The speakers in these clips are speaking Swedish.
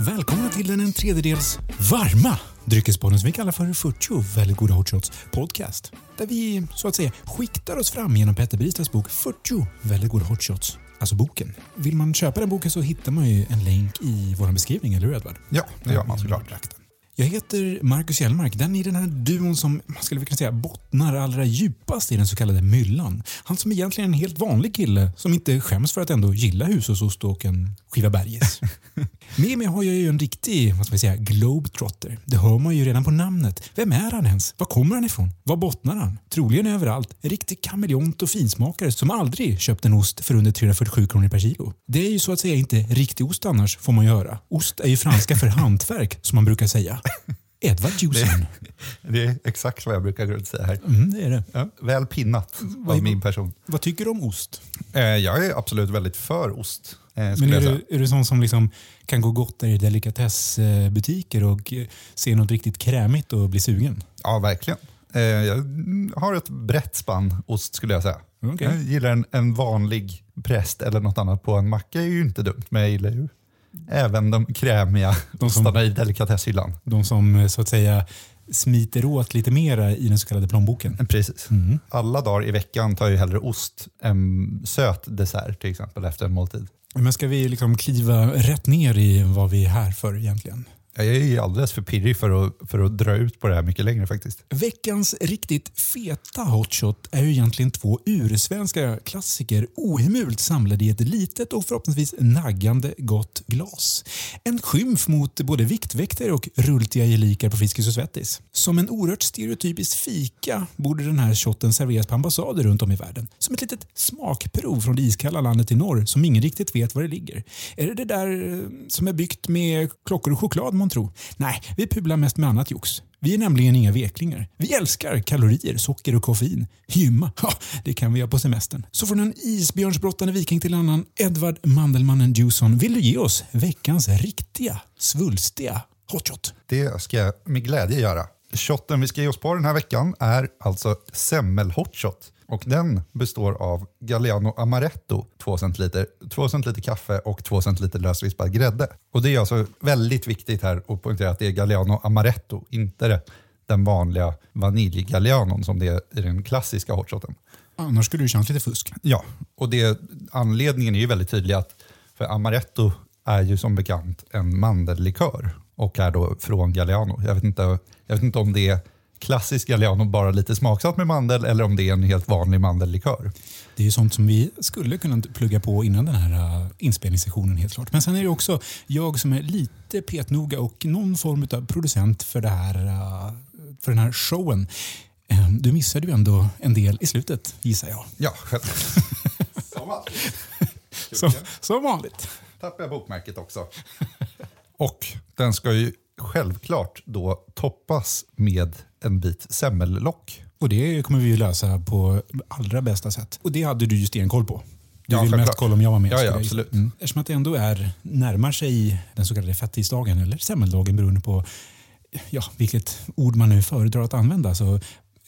Välkomna till den en tredjedels varma dryckespodden som vi kallar för 40 väldigt goda hotshots podcast. Där vi så att säga skiktar oss fram genom Petter Bristas bok 40 väldigt goda hotshots. Alltså boken. Vill man köpa den boken så hittar man ju en länk i vår beskrivning, eller hur Edvard? Ja, det gör man såklart. Jag heter Marcus Hjelmark, den i den här duon som man skulle kunna säga bottnar allra djupast i den så kallade myllan. Han som egentligen är en helt vanlig kille som inte skäms för att ändå gilla hushållsost och en skiva berges. Med mig har jag ju en riktig vad ska vi säga, globetrotter. Det hör man ju redan på namnet. Vem är han ens? Var kommer han ifrån? Var bottnar han? Troligen överallt. En riktig kameleont och finsmakare som aldrig köpt en ost för under 347 kronor per kilo. Det är ju så att säga inte riktig ost annars, får man göra. Ost är ju franska för hantverk, som man brukar säga. Edvard Jusen. Det är exakt vad jag brukar säga här. Mm, det är det. Ja, väl pinnat Vad- av min person. Vad tycker du om ost? Eh, jag är absolut väldigt för ost. Eh, Men är du, är du sån som liksom kan gå gott där i delikatessbutiker och se något riktigt krämigt och bli sugen? Ja, verkligen. Eh, jag har ett brett spann ost skulle jag säga. Okej. Jag gillar en, en vanlig präst eller något annat på en macka är ju inte dumt, men jag gillar ju även de krämiga De som- ostarna i delikatesshyllan. De som eh, så att säga smiter åt lite mera i den så kallade plånboken. Precis. Mm. Alla dagar i veckan tar jag hellre ost än söt dessert till exempel efter en måltid. Men ska vi liksom kliva rätt ner i vad vi är här för egentligen? Jag är ju alldeles för pirrig för att, för att dra ut på det här mycket längre faktiskt. Veckans riktigt feta hotshot är ju egentligen två ursvenska klassiker ohemult samlade i ett litet och förhoppningsvis naggande gott glas. En skymf mot både viktväktare och rultiga gelikar på Friskis och Svettis. Som en oerhört stereotypisk fika borde den här shotten serveras på ambassader runt om i världen. Som ett litet smakprov från det iskalla landet i norr som ingen riktigt vet var det ligger. Är det det där eh, som är byggt med klockor och choklad man tro. Nej, vi pular mest med annat jox. Vi är nämligen inga veklingar. Vi älskar kalorier, socker och koffein. Gymma, ja, det kan vi göra på semestern. Så från en isbjörnsbrottande viking till en annan, Edvard Mandelmannen Juson, vill du ge oss veckans riktiga, svulstiga hotshot? Det ska jag med glädje göra. Shotten vi ska ge oss på den här veckan är alltså semmelhotshot. Och den består av Galliano Amaretto, 2 centiliter, 2 centiliter kaffe och 2 centiliter lösvispad grädde. Och det är alltså väldigt viktigt här att poängtera att det är Galliano Amaretto, inte det, den vanliga vaniljgallianon som det är i den klassiska hotshoten. Annars skulle det kännas lite fusk. Ja, och det, anledningen är ju väldigt tydlig att för Amaretto är ju som bekant en mandellikör och är då från Galliano. Jag vet inte, jag vet inte om det är klassisk Galliano bara lite smaksatt med mandel eller om det är en helt vanlig mandellikör. Det är ju sånt som vi skulle kunna plugga på innan den här uh, inspelningssessionen helt klart. Men sen är det också jag som är lite petnoga och någon form av producent för, det här, uh, för den här showen. Um, Du missade ju ändå en del i slutet gissar jag. Ja, själv. som. Som, som vanligt. tappade jag bokmärket också. Och den ska ju självklart då toppas med en bit semmellock. Och det kommer vi ju lösa på allra bästa sätt. Och det hade du ju stenkoll på. Du Ja, vill mest självklart. kolla om jag var med. Ja, ja, absolut. Mm. Eftersom att det ändå är, närmar sig den så kallade fettisdagen eller semmeldagen beroende på ja, vilket ord man nu föredrar att använda. Så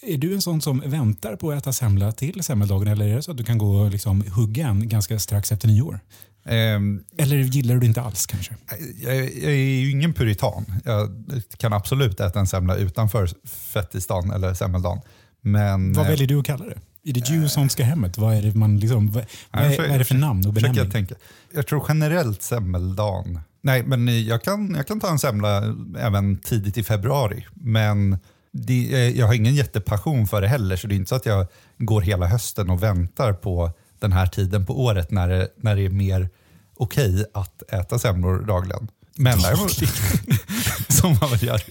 är du en sån som väntar på att äta semla till semmeldagen eller är det så att du kan gå och liksom hugga en ganska strax efter nyår? Ehm, Eller gillar du det inte alls kanske? jag, jag är ju ingen puritan. Jag kan absolut äta en semla utanför fettisdagen eller semmeldagen. Men, Vad eh, väljer du att kalla det? I det Jusonska hemmet, vad är det, man liksom, vad, vad, är, försöker- vad är det för namn och benämning? jag, tänka. jag tror generellt semmeldagen. Nej, men jag kan, jag kan ta en semla även tidigt i februari. Men det, eh, jag har ingen jättepassion för det heller, så det är inte så att jag går hela hösten och väntar på den här tiden på året när det, när det är mer okej att äta semlor dagligen. Men däremot, som man väl gör.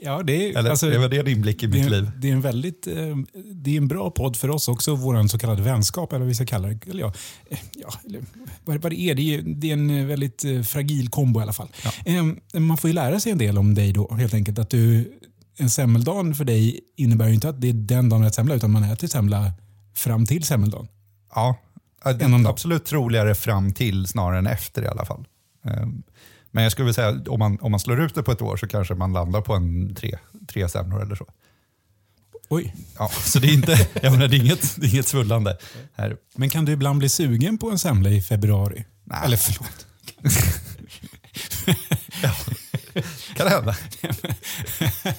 Ja, det är, Eller alltså, det var det din blick i det, mitt är, liv. det är en väldigt, eh, det är en bra podd för oss också, vår så kallade vänskap eller vad vi ska kalla det. Eller ja, eh, ja, vad, vad det är, det är, det är en eh, väldigt fragil kombo i alla fall. Eh, Man får ju lära sig en del om dig då helt enkelt. Att du, en semmeldag för dig innebär ju inte att det är den dagen du äter semla utan man äter semla fram till semmeldagen. Ja, ja, det är absolut troligare fram till snarare än efter i alla fall. Ehm, Men jag skulle vilja säga om man, om man slår ut det på ett år så kanske man landar på en tre, tre semlor eller så. Oj. Ja, så det är, inte, jag menar, det är inget, det är inget svullande. Här. Men kan du ibland bli sugen på en semla i februari? Nej. Eller förlåt. Kan det hända?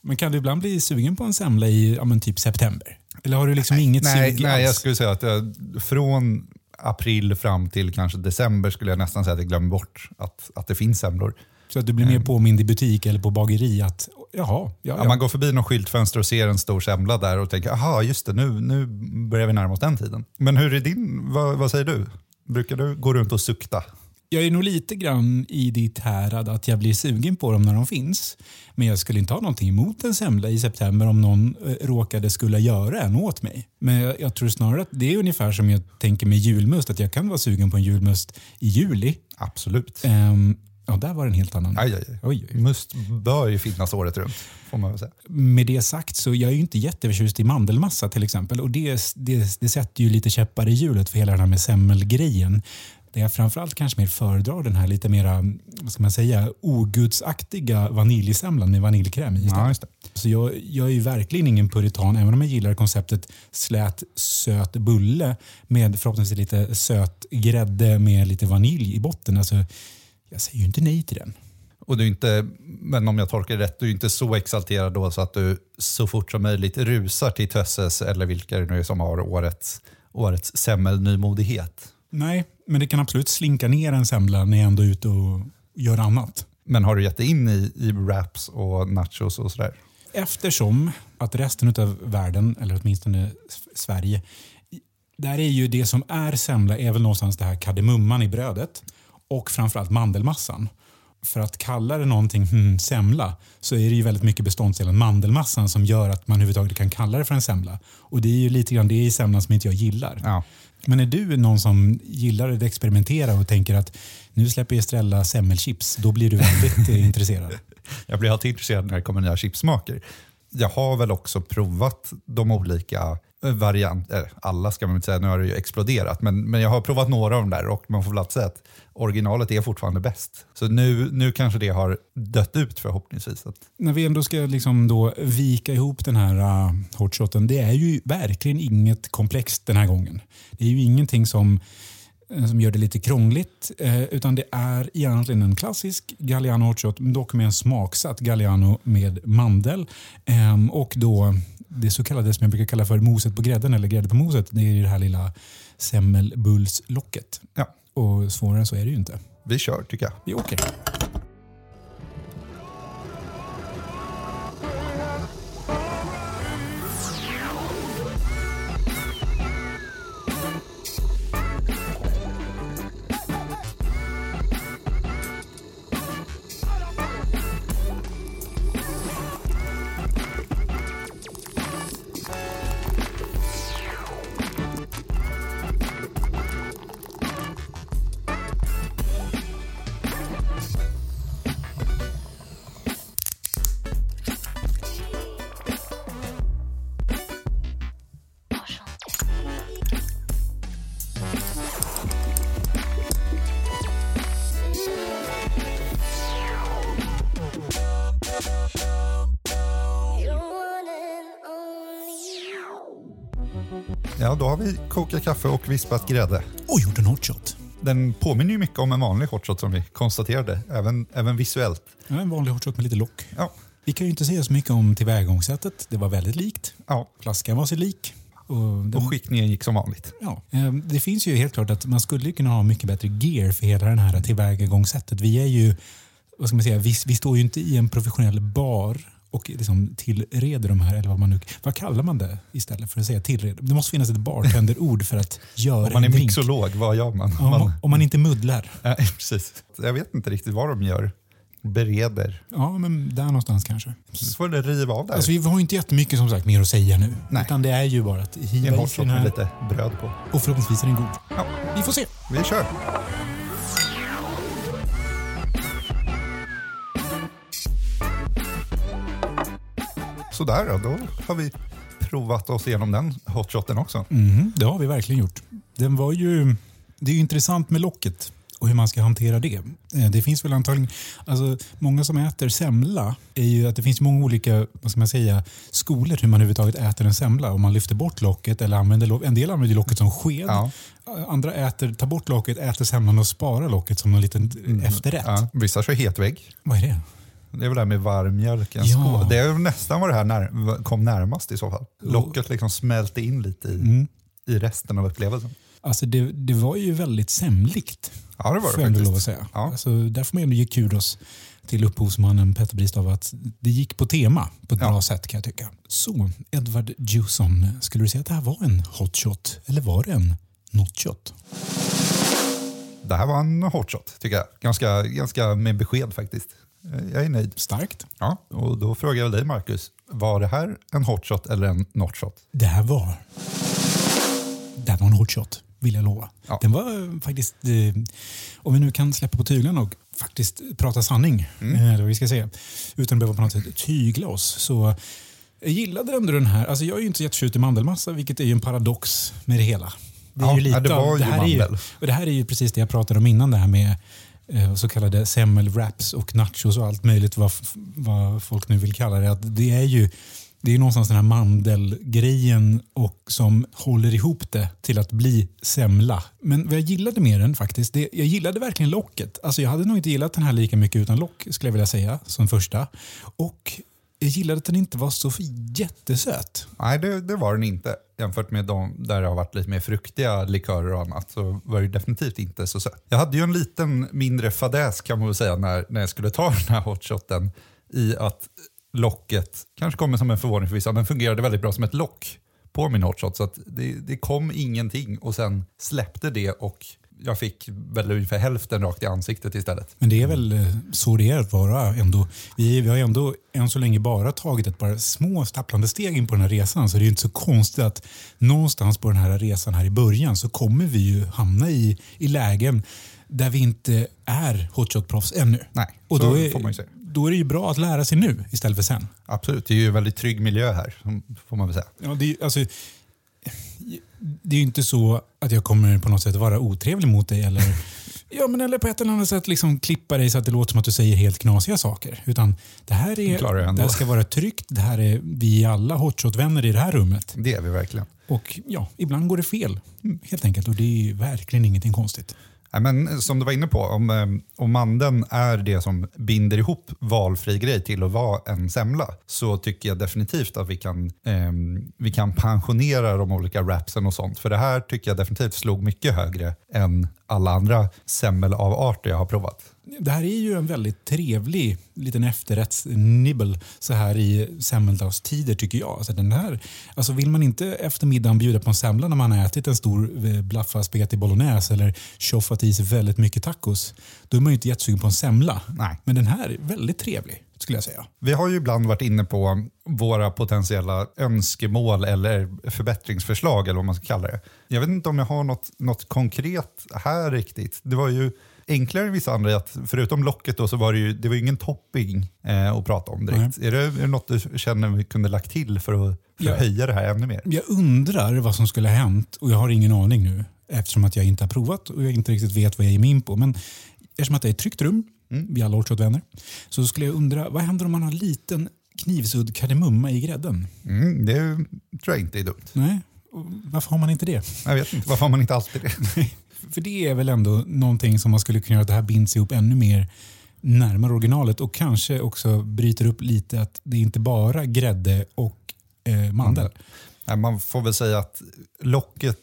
Men kan du ibland bli sugen på en semla i ja, typ september? Eller har du liksom inget Nej, sug nej, jag skulle säga att jag, från april fram till kanske december skulle jag nästan säga att jag glömmer bort att, att det finns semlor. Så att du blir mer påmind i butik eller på bageri att jaha, ja, Ja, ja. man går förbi någon skyltfönster och ser en stor semla där och tänker, aha just det, nu, nu börjar vi närma oss den tiden. Men hur är din, vad, vad säger du? Brukar du gå runt och sukta? Jag är nog lite grann i ditt härad att jag blir sugen på dem när de finns. Men jag skulle inte ha någonting emot en semla i september om någon eh, råkade skulle göra en åt mig. Men jag, jag tror snarare att det är ungefär som jag tänker med julmust. Att jag kan vara sugen på en julmust i juli. Absolut. Ehm, ja, där var det en helt annan. Aj, aj, aj. Oj, oj. Must bör ju finnas året runt, får man väl säga. Med det sagt så jag är ju inte jätteförtjust i mandelmassa till exempel. Och det, det, det sätter ju lite käppar i hjulet för hela den här med semmelgrejen. Det jag framförallt kanske mer föredrar den här lite mera, vad ska man säga, ogudsaktiga vaniljsemlan med vaniljkräm i. Ja. Så jag, jag är ju verkligen ingen puritan, även om jag gillar konceptet slät söt bulle med förhoppningsvis lite söt grädde med lite vanilj i botten. Alltså, jag säger ju inte nej till den. Och du är inte, men om jag tolkar det rätt, du är inte så exalterad då så att du så fort som möjligt rusar till Tösses eller vilka det nu är som har årets, årets semmelnymodighet. Nej, men det kan absolut slinka ner en semla när jag ändå är ute och gör annat. Men har du gett dig in i, i wraps och nachos och sådär? Eftersom att resten av världen, eller åtminstone Sverige, där är ju det som är semla är väl någonstans det här kardemumman i brödet och framförallt mandelmassan. För att kalla det någonting hmm, semla så är det ju väldigt mycket beståndsdelen mandelmassan som gör att man överhuvudtaget kan kalla det för en semla. Och det är ju lite grann det i semlan som inte jag gillar. Ja. Men är du någon som gillar att experimentera och tänker att nu släpper Estrella semmelchips, då blir du väldigt eh, intresserad. Jag blir alltid intresserad när det kommer nya chipsmaker. Jag har väl också provat de olika varianter, alla ska man inte säga, nu har det ju exploderat, men, men jag har provat några av dem där och man får väl alltid säga att originalet är fortfarande bäst. Så nu, nu kanske det har dött ut förhoppningsvis. När vi ändå ska liksom då vika ihop den här uh, hotshoten, det är ju verkligen inget komplext den här gången. Det är ju ingenting som, som gör det lite krångligt, eh, utan det är egentligen en klassisk Galliano hotshot, dock med en smaksatt Galliano med mandel. Ehm, och då det så kallade som jag brukar kalla för moset på grädden eller grädde på moset, det är det här lilla semmelbullslocket. ja, Och svårare än så är det ju inte. vi kör tycker jag. Vi åker. Ja, då har vi kokat kaffe och vispat grädde. Och gjort en hotshot. Den påminner ju mycket om en vanlig hotshot som vi konstaterade, även, även visuellt. Ja, en vanlig hotshot med lite lock. Ja, Vi kan ju inte säga så mycket om tillvägagångssättet. Det var väldigt likt. ja. Flaskan var sig lik. Och den, och skickningen gick som vanligt. ja, eh, det finns ju helt klart att man skulle kunna ha mycket bättre gear för hela det här tillvägagångssättet. Vi är ju, vad ska man säga, vi, vi står ju inte i en professionell bar och liksom tillreder de här, eller vad man nu, vad kallar man det istället för att säga tillreder? Det måste finnas ett bartenderord för att göra Om man är en drink. mixolog, vad gör man? Ja, om, man om man inte muddlar. nej, precis. Jag vet inte riktigt vad de gör. Bereder. Ja, men där någonstans kanske. Så får det riva av där. Alltså, vi har inte jättemycket som sagt mer att säga nu. Nej. Utan det är ju bara att en hiva i den här lite bröd på. och förhoppningsvis är den god. Ja, Vi får se. vi kör. Sådär då, då har vi provat oss igenom den hotshoten också. Mhm, det har vi verkligen gjort. Den var ju, det är ju intressant med locket. och hur man ska hantera det. Eh, Det finns väl antagligen, alltså många som äter semla, är ju att det finns många olika vad ska man säga, skolor hur man överhuvudtaget äter en semla. Om man lyfter bort locket eller använder locket. En del använder locket som sked. Ja. Andra äter, tar bort locket, äter semlan och sparar locket som en liten efterrätt. Ja, vissa kör hetvägg. Vad är det? Det är väl det här med varm mjölk i en Ja. skål. Det är nästan vad det här när, kom närmast i så fall. Locket liksom smälte in lite i, Mm. i resten av upplevelsen. Alltså det, det var ju väldigt semligt. Ja, det var det ändå lov att faktiskt. säga. Ja. Alltså, där får man ändå ge kudos till upphovsmannen Petter Bristav att det gick på tema på ett Ja. bra sätt kan jag tycka. Så, Edward Jewson, skulle du säga att det här var en hot shot eller var det en not shot? Det här var en hot shot tycker jag. Ganska, ganska med besked faktiskt. Eh, Jag är nöjd. Starkt. Ja, och då frågar jag dig Marcus. Var det här en hot shot eller en not shot? Det här var det här var en hot shot, vill jag lova. Ja. Den var eh, faktiskt, eh, om vi nu kan släppa på tyglarna och faktiskt prata sanning, Mm. eh, vad vi ska säga, utan att behöva på något sätt tygla oss. Så jag gillade ändå den här. Alltså jag är ju inte så jättetjust i mandelmassa, vilket är en paradox med det hela. Det är Ja, ju lite det ju här är ju, mandel. och det här är ju precis det jag pratade om innan, det här med Eh, så kallade semmelwraps och nachos och allt möjligt vad, vad folk nu vill kalla det. Att det är ju det är någonstans den här mandelgrejen och som håller ihop det till att bli semla. Men vad jag gillade med den faktiskt, det, jag gillade verkligen locket. Alltså jag hade nog inte gillat den här lika mycket utan lock skulle jag vilja säga som första. Och jag gillade att den inte var så jättesöt. Nej, det, det var den inte. Jämfört med de där det har varit lite mer fruktiga likörer och annat så var det definitivt inte så sött. Jag hade ju en liten mindre fadäs kan man väl säga när, när jag skulle ta den här hotshoten i att locket, kanske kommer som en förvåning för vissa, men fungerade väldigt bra som ett lock på min hotshot. Så att det, det kom ingenting och sen släppte det och jag fick väl ungefär hälften rakt i ansiktet istället. Men det är väl eh, så det är att vara ändå. Vi, vi har ändå än så länge bara tagit ett par små stapplande steg in på den här resan. Så det är ju inte så konstigt att någonstans på den här resan här i början så kommer vi ju hamna i, i lägen där vi inte är hotshot-proffs ännu. Nej, Och så då är, får man ju säga. då är det ju bra att lära sig nu istället för sen. Absolut, det är ju en väldigt trygg miljö här, får man väl säga. Ja, det, är, alltså, det är ju inte så att jag kommer på något sätt vara otrevlig mot dig eller, ja, men eller på ett eller annat sätt liksom klippa dig så att det låter som att du säger helt knasiga saker. Utan det här, är, det här ska vara tryggt. Det här är vi är alla hotshot-vänner i det här rummet. Det är vi verkligen. Och ja, ibland går det fel helt enkelt. Och det är ju verkligen ingenting konstigt. Men som du var inne på, om, eh, om mandeln är det som binder ihop valfri grej till att vara en semla så tycker jag definitivt att vi kan, eh, vi kan pensionera de olika wrapsen och sånt. För det här tycker jag definitivt slog mycket högre än alla andra semmelavarter jag har provat. Det här är ju en väldigt trevlig liten efterrättsnibbel så här i semmeldagstider tycker jag. Alltså den här, alltså vill man inte efter middagen bjuda på en semla när man har ätit en stor eh, blaffa spaghetti bolognese eller tjoffat i sig väldigt mycket tacos, då är man ju inte jättesugen på en semla. Nej. Men den här är väldigt trevlig skulle jag säga. Vi har ju ibland varit inne på våra potentiella önskemål eller förbättringsförslag eller vad man ska kalla det. Jag vet inte om jag har något, något konkret här riktigt. Det var ju enklare än vissa andra att förutom locket då så var det ju, det var ingen topping eh, att prata om direkt. Är det, är det något du känner vi kunde lagt till för att, för Ja. att höja det här ännu mer? Jag undrar vad som skulle ha hänt och jag har ingen aning nu eftersom att jag inte har provat och jag inte riktigt vet vad jag mig in på. Men eftersom att det är ett tryggt rum, vi alla vänner så skulle jag undra vad händer om man har liten knivsudd kardemumma i grädden? Mm, det tror jag inte är dumt. Nej, varför har man inte det? Jag vet inte, varför har man inte alltid det? För det är väl ändå någonting som man skulle kunna göra att det här binds ihop ännu mer närmare originalet och kanske också bryter upp lite att det är inte bara grädde och eh, mandel. Nej, man får väl säga att locket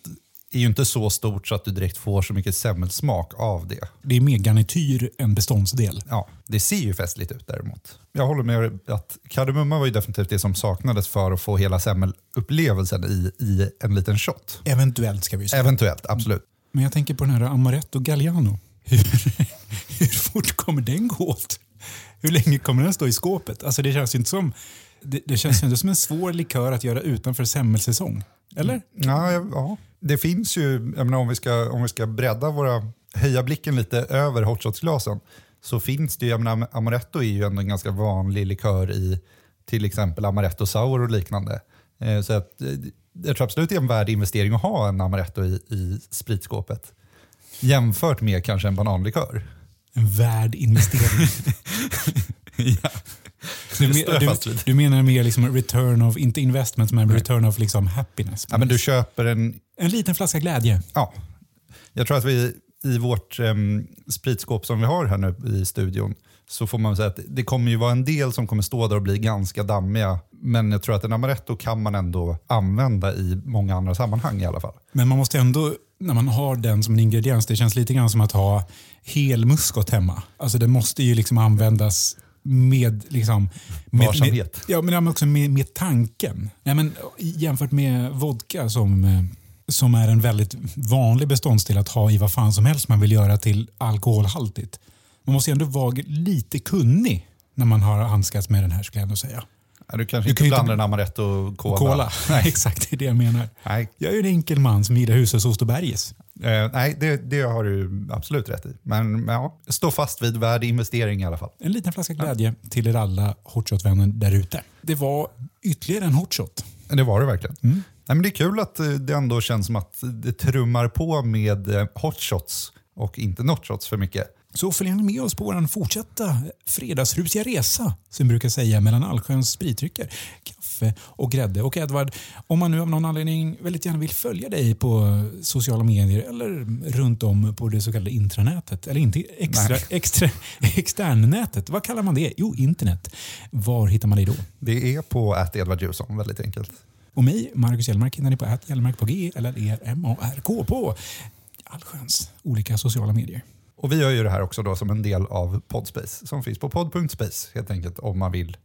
är ju inte så stort så att du direkt får så mycket semmelsmak av det. Det är mer garnityr än beståndsdel. Ja, det ser ju festligt ut däremot. Jag håller med att kardemumma var ju definitivt det som saknades för att få hela semmelupplevelsen i, i en liten shot. Eventuellt ska vi säga. Eventuellt, absolut. Men jag tänker på den här Amaretto Galliano. Hur, hur fort kommer den gå åt? Hur länge kommer den stå i skåpet? Alltså det känns ju inte som, det, det känns ju inte som en svår likör att göra utanför semmelsäsong. Eller? Ja, ja, ja. Det finns ju, jag menar, om, vi ska, om vi ska bredda våra, höja blicken lite över hotshotsglasen så finns det ju, jag menar, amaretto är ju ändå en ganska vanlig likör i till exempel amaretto sour och liknande. Eh, så att, eh, jag tror absolut det är en värd investering att ha en amaretto i, i spritskåpet. Jämfört med kanske en bananlikör. En värd investering. ja. Du, men- du, du menar mer liksom return of, inte investment, men return of liksom happiness. Ja, men du köper en En liten flaska glädje. Ja, jag tror att vi i vårt um, spritskåp som vi har här nu i studion så får man säga att det kommer ju vara en del som kommer stå där och bli ganska dammiga. Men jag tror att en amaretto kan man ändå använda i många andra sammanhang i alla fall. Men man måste ändå, när man har den som en ingrediens, det känns lite grann som att ha hel muskot hemma. Alltså det måste ju liksom användas med, liksom, med, med, Varsamhet. ja, men också med, med tanken. Nej, men jämfört med vodka som, eh, som är en väldigt vanlig beståndsdel att ha i vad fan som helst man vill göra till alkoholhaltigt. Man måste ändå vara lite kunnig när man har handskats med den här skulle jag ändå säga. Du kanske Du inte kan ju inte- blandar en amaretto och cola. Cola, exakt det är det jag menar. Nej, Jag är en enkel man som gillar hushållsost och bergis. Eh, nej det, det har du absolut rätt i. Men ja, stå fast vid värd investering i alla fall. En liten flaska glädje till er alla hotshot-vänner där ute. Det var ytterligare en hotshot. Det var det verkligen. Mm. Nej, men det är kul att eh, det ändå känns som att det trummar på med eh, hotshots och inte notshots för mycket. Så följ med oss på vår fortsatta fredagsrusiga resa som vi brukar säga mellan allsköns spritdrycker, kaffe och grädde. Och Edvard, om man nu av någon anledning väldigt gärna vill följa dig på sociala medier eller runt om på det så kallade intranätet, eller inte extra, Nej. extra, externnätet, vad kallar man det? Jo, internet. Var hittar man dig då? Det är på att Edvard Jusson, väldigt enkelt. Och mig, Marcus Hjelmark, hittar ni på att Hjelmark på G eller E R-M-A-R-K på allsköns olika sociala medier. Och vi gör ju det här också då som en del av Podspace som finns på pod.space helt enkelt om man vill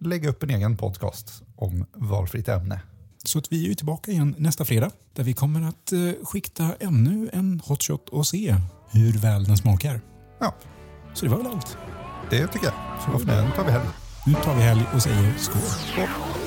lägga upp en egen podcast om valfritt ämne. Så att vi är ju tillbaka igen nästa fredag där vi kommer att eh, skikta ännu en hotshot och se hur väl den smakar. Ja, Så det var väl allt. det tycker jag. Så nu tar vi helg. Nu tar vi helg och säger skål. Skål.